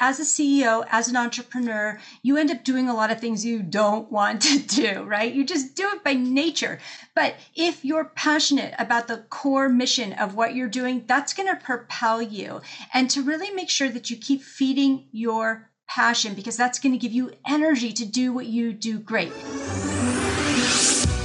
as a CEO, as an entrepreneur, you end up doing a lot of things you don't want to do, right? You just do it by nature. But if you're passionate about the core mission of what you're doing, that's going to propel you. And to really make sure that you keep feeding your passion because that's going to give you energy to do what you do great.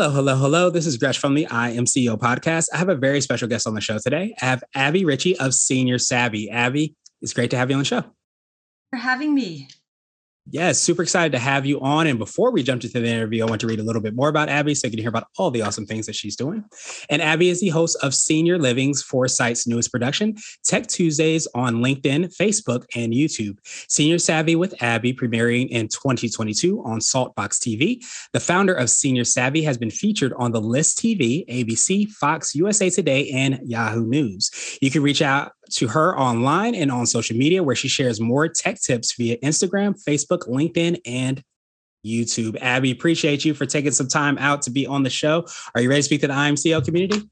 Hello, hello, hello. This is Gresh from the I Am CEO podcast. I have a very special guest on the show today. I have Abby Ritchie of Senior Savvy. Abby, it's great to have you on the show. For having me. Yes, super excited to have you on. And before we jump into the interview, I want to read a little bit more about Abby so you can hear about all the awesome things that she's doing. And Abby is the host of Senior Living's Foresight's newest production, Tech Tuesdays on LinkedIn, Facebook, and YouTube. Senior Savvy with Abby premiering in 2022 on Saltbox TV. The founder of Senior Savvy has been featured on the List TV, ABC, Fox, USA Today, and Yahoo News. You can reach out to her online and on social media, where she shares more tech tips via Instagram, Facebook, LinkedIn, and YouTube. Abby, appreciate you for taking some time out to be on the show. Are you ready to speak to the I Am CEO community?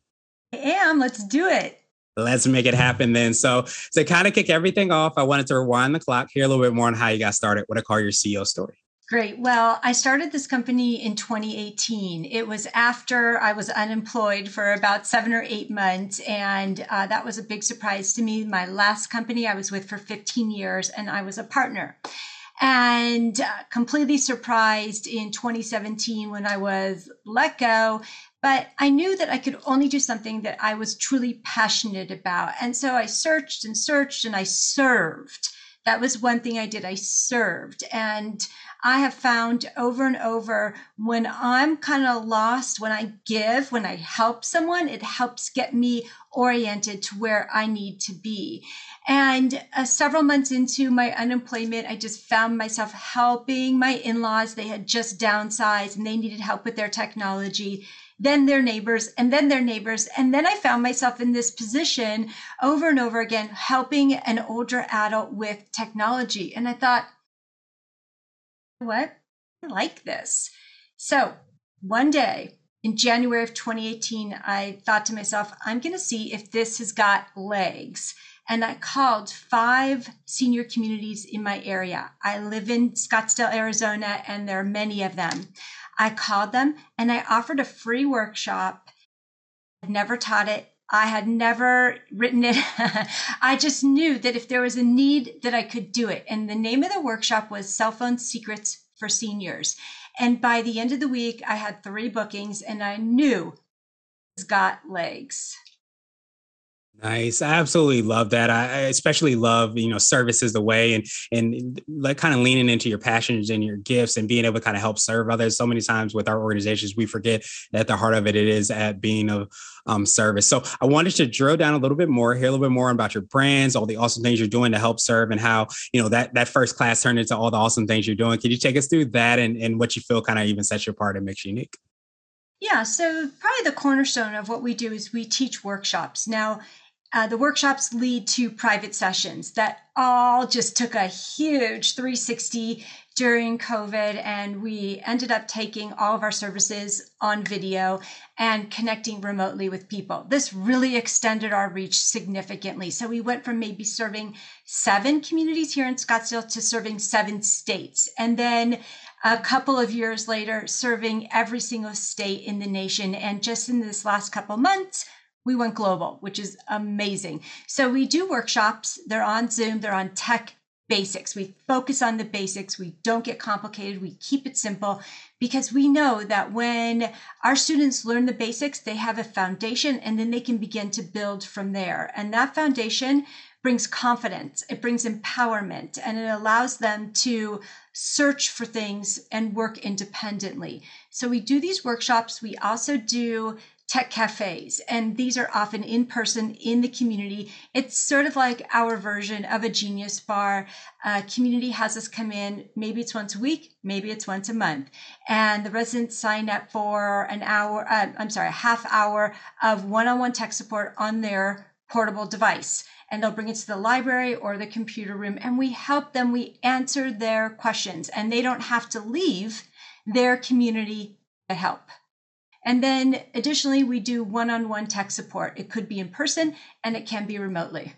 I am. Let's do it. Let's make it happen then. So, to kind of kick everything off, I wanted to rewind the clock, hear a little bit more on how you got started. What I call your CEO story. Great. Well, I started this company in 2018. It was after I was unemployed for about seven or eight months. And uh, that was a big surprise to me. My last company I was with for 15 years, and I was a partner. And uh, completely surprised in 2017 when I was let go. But I knew that I could only do something that I was truly passionate about. And so I searched and searched and I served. That was one thing I did. I served. And I have found over and over when I'm kind of lost, when I give, when I help someone, it helps get me oriented to where I need to be. And uh, several months into my unemployment, I just found myself helping my in laws. They had just downsized and they needed help with their technology then their neighbors, and then their neighbors. And then I found myself in this position over and over again, helping an older adult with technology. And I thought, what? I like this. So one day in January of 2018, I thought to myself, I'm going to see if this has got legs. And I called five senior communities in my area. I live in Scottsdale, Arizona, and there are many of them. I called them and I offered a free workshop. I'd never taught it. I had never written it. I just knew that if there was a need that I could do it. And the name of the workshop was Cell Phone Secrets for Seniors. And by the end of the week, I had three bookings and I knew it's got legs. Nice. I absolutely love that. I especially love, you know, service is the way and and like kind of leaning into your passions and your gifts and being able to kind of help serve others. So many times with our organizations, we forget that the heart of it, it is at being of um, service. So I wanted to drill down a little bit more, hear a little bit more about your brands, all the awesome things you're doing to help serve and how, you know, that that first class turned into all the awesome things you're doing. Can you take us through that and, and what you feel kind of even sets you apart and makes you unique? Yeah, so probably the cornerstone of what we do is we teach workshops. Now, uh, the workshops lead to private sessions that all just took a huge 360 during COVID. And we ended up taking all of our services on video and connecting remotely with people. This really extended our reach significantly. So we went from maybe serving seven communities here in Scottsdale to serving seven states. And then a couple of years later, serving every single state in the nation. And just in this last couple months, we went global, which is amazing. So we do workshops. They're on Zoom, they're on tech basics. We focus on the basics. We don't get complicated. We keep it simple because we know that when our students learn the basics, they have a foundation and then they can begin to build from there. And that foundation brings confidence, it brings empowerment, and it allows them to search for things and work independently. So we do these workshops. We also do tech cafes, and these are often in person in the community. It's sort of like our version of a genius bar. Community has us come in, maybe it's once a week, maybe it's once a month, and the residents sign up for an hour, uh, I'm sorry, a half hour of one on one tech support on their portable device and they'll bring it to the library or the computer room and we help them we answer their questions and they don't have to leave their community to help and then additionally, we do one on one tech support. It could be in person and it can be remotely.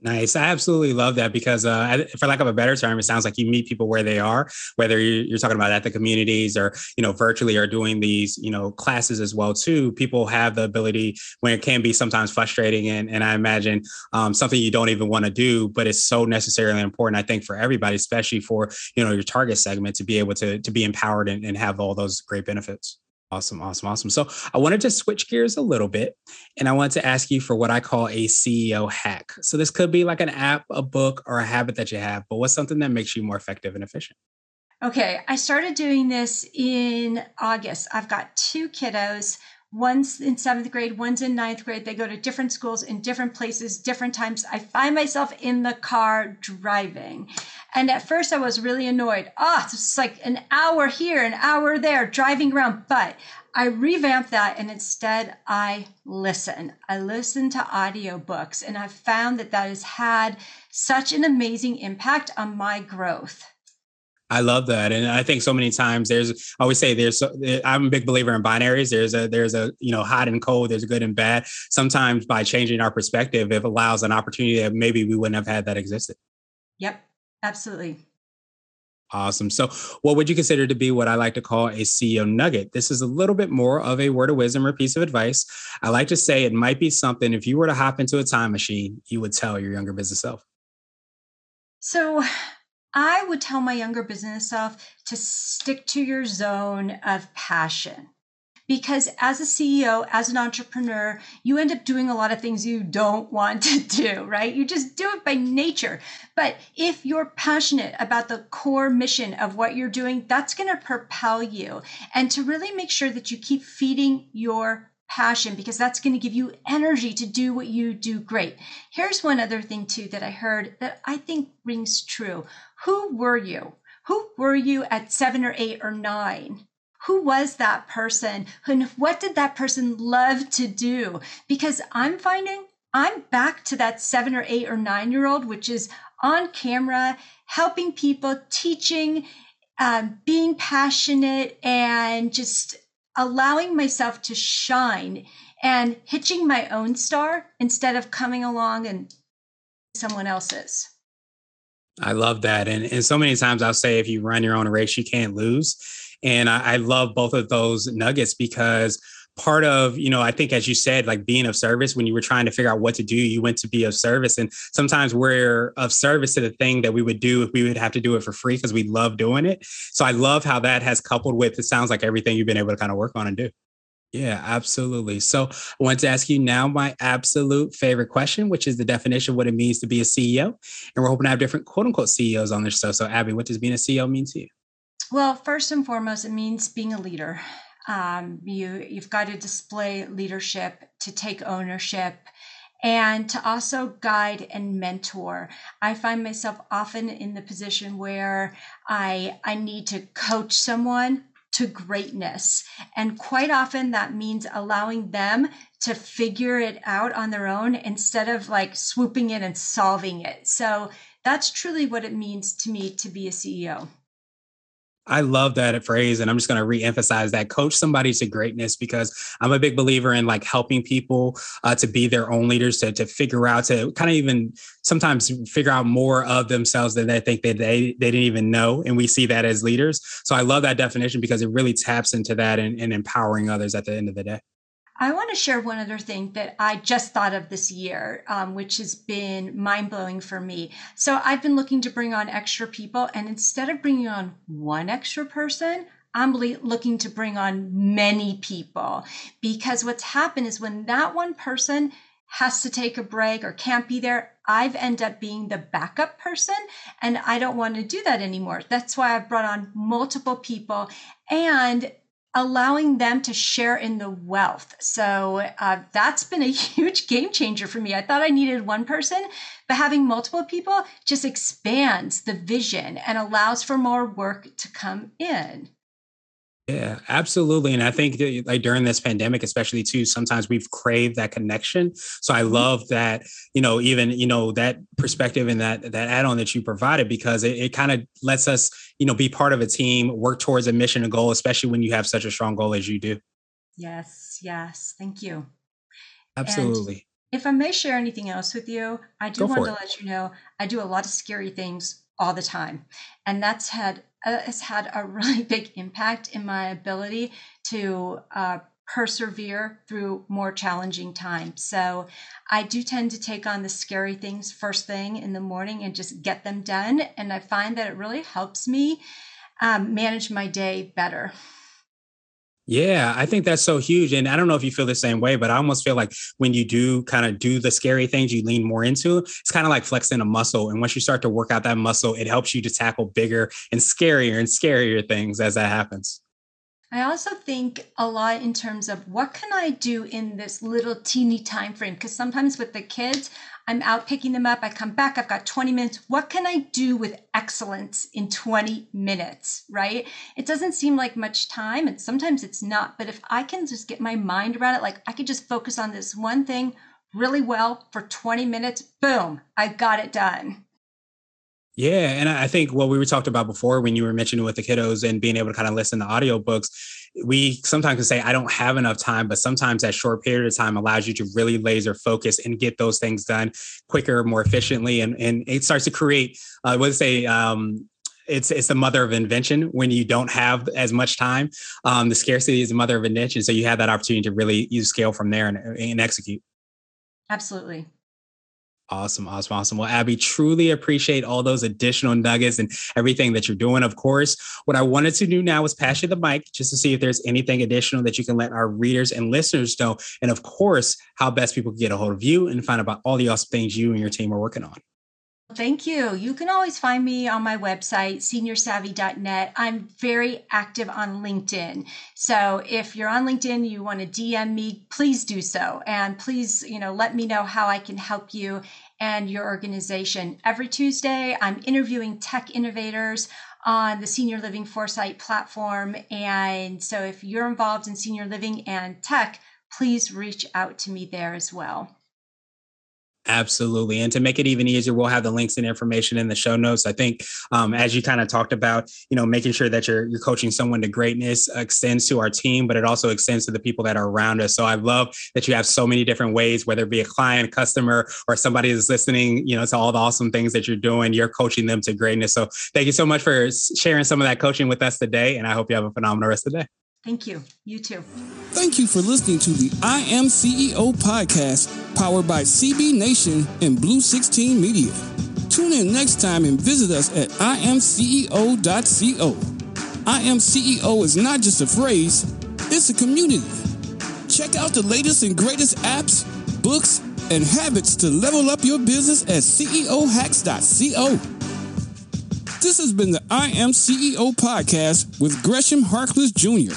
Nice. I absolutely love that because, uh, for lack of a better term, it sounds like you meet people where they are, whether you're talking about at the communities or, you know, virtually or doing these, you know, classes as well, too. People have the ability when it can be sometimes frustrating. And, and I imagine um, something you don't even want to do, but it's so necessarily important, I think, for everybody, especially for, you know, your target segment to be able to, to be empowered and, and have all those great benefits. Awesome, awesome, awesome. So I wanted to switch gears a little bit and I wanted to ask you for what I call a CEO hack. So this could be like an app, a book, or a habit that you have, but what's something that makes you more effective and efficient? Okay, I started doing this in August. I've got two kiddos. One's in seventh grade, one's in ninth grade. They go to different schools in different places, different times. I find myself in the car driving. And at first I was really annoyed. Oh, it's like an hour here, an hour there, driving around. But I revamped that and instead I listen. I listen to audiobooks and I've found that that has had such an amazing impact on my growth. I love that, and I think so many times there's. I always say there's. I'm a big believer in binaries. There's a there's a you know hot and cold. There's good and bad. Sometimes by changing our perspective, it allows an opportunity that maybe we wouldn't have had that existed. Yep, absolutely. Awesome. So, what would you consider to be what I like to call a CEO nugget? This is a little bit more of a word of wisdom or piece of advice. I like to say it might be something if you were to hop into a time machine, you would tell your younger business self. So, I would tell my younger business self to stick to your zone of passion. Because as a CEO, as an entrepreneur, you end up doing a lot of things you don't want to do, right? You just do it by nature. But if you're passionate about the core mission of what you're doing, that's going to propel you. And to really make sure that you keep feeding your passion because that's going to give you energy to do what you do great. Here's one other thing, too, that I heard that I think rings true. Who were you? Who were you at seven or eight or nine? Who was that person? And what did that person love to do? Because I'm finding I'm back to that seven or eight or nine year old, which is on camera, helping people, teaching, um, being passionate, and just allowing myself to shine and hitching my own star instead of coming along and someone else's. I love that. And, and so many times I'll say, if you run your own race, you can't lose. And I, I love both of those nuggets because part of you know i think as you said like being of service when you were trying to figure out what to do you went to be of service and sometimes we're of service to the thing that we would do if we would have to do it for free because we love doing it so i love how that has coupled with it sounds like everything you've been able to kind of work on and do yeah, absolutely. So I want to ask you now my absolute favorite question, which is the definition of what it means to be a CEO. And we're hoping to have different quote unquote CEOs on this show. So, Abby, what does being a CEO mean to you? Well, first and foremost, it means being a leader. Um, you you've got to display leadership, to take ownership, and to also guide and mentor. I find myself often in the position where I I need to coach someone to greatness. And quite often that means allowing them to figure it out on their own instead of like swooping in and solving it. So that's truly what it means to me to be a CEO. I love that phrase. And I'm just going to re-emphasize that coach somebody to greatness because I'm a big believer in like helping people uh, to be their own leaders, to, to figure out, to kind of even sometimes figure out more of themselves than they think that they, they didn't even know. And we see that as leaders. So I love that definition because it really taps into that and, and empowering others at the end of the day. I want to share one other thing that I just thought of this year, um, which has been mind blowing for me. So I've been looking to bring on extra people, and instead of bringing on one extra person, I'm looking to bring on many people because what's happened is when that one person has to take a break or can't be there, I've end up being the backup person and I don't want to do that anymore. That's why I've brought on multiple people and allowing them to share in the wealth. So uh, that's been a huge game changer for me. I thought I needed one person, but having multiple people just expands the vision and allows for more work to come in. Yeah, absolutely. And I think that, like during this pandemic, especially too, sometimes we've craved that connection. So I mm-hmm. love that, you know, even, you know, that perspective and that that add-on that you provided because it, it kind of lets us, you know, be part of a team, work towards a mission and goal, especially when you have such a strong goal as you do. Yes, yes. Thank you. Absolutely. And if I may share anything else with you, I do Go want to let you know I do a lot of scary things all the time. And that's had uh, has had a really big impact in my ability to uh, persevere through more challenging times. So I do tend to take on the scary things first thing in the morning and just get them done. And I find that it really helps me um, manage my day better. Yeah, I think that's so huge. And I don't know if you feel the same way, but I almost feel like when you do kind of do the scary things, you lean more into, it's kind of like flexing a muscle. And once you start to work out that muscle, it helps you to tackle bigger and scarier and scarier things as that happens. I also think a lot in terms of what can I do in this little teeny time frame? Because sometimes with the kids, I'm out picking them up. I come back. I've got 20 minutes. What can I do with excellence in 20 minutes? Right? It doesn't seem like much time, and sometimes it's not. But if I can just get my mind around it, like I could just focus on this one thing really well for 20 minutes, boom, I got it done. Yeah. And I think what we were talked about before when you were mentioning with the kiddos and being able to kind of listen to audiobooks, we sometimes can say, I don't have enough time, but sometimes that short period of time allows you to really laser focus and get those things done quicker, more efficiently. And, and it starts to create, uh, I would say, um, it's it's the mother of invention when you don't have as much time. Um, the scarcity is the mother of invention, so you have that opportunity to really use scale from there and, and execute. Absolutely. Awesome, awesome, awesome. Well, Abby, truly appreciate all those additional nuggets and everything that you're doing. Of course, what I wanted to do now was pass you the mic just to see if there's anything additional that you can let our readers and listeners know. And of course, how best people can get a hold of you and find out about all the awesome things you and your team are working on. Thank you. You can always find me on my website, seniorsavvy.net. I'm very active on LinkedIn. So if you're on LinkedIn, you want to DM me, please do so. And please, you know, let me know how I can help you and your organization. Every Tuesday, I'm interviewing tech innovators on the Senior Living Foresight platform. And so if you're involved in senior living and tech, please reach out to me there as well. Absolutely. And to make it even easier, we'll have the links and information in the show notes. I think um, as you kind of talked about, you know, making sure that you're you're coaching someone to greatness extends to our team, but it also extends to the people that are around us. So I love that you have so many different ways, whether it be a client, customer, or somebody that's listening, you know, to all the awesome things that you're doing, you're coaching them to greatness. So thank you so much for sharing some of that coaching with us today. And I hope you have a phenomenal rest of the day. Thank you. You too. Thank you for listening to the I Am CEO podcast, powered by CB Nation and Blue 16 Media. Tune in next time and visit us at imceo.co. I Am CEO is not just a phrase, it's a community. Check out the latest and greatest apps, books, and habits to level up your business at ceohacks.co. This has been the I Am CEO podcast with Gresham Harkless Jr.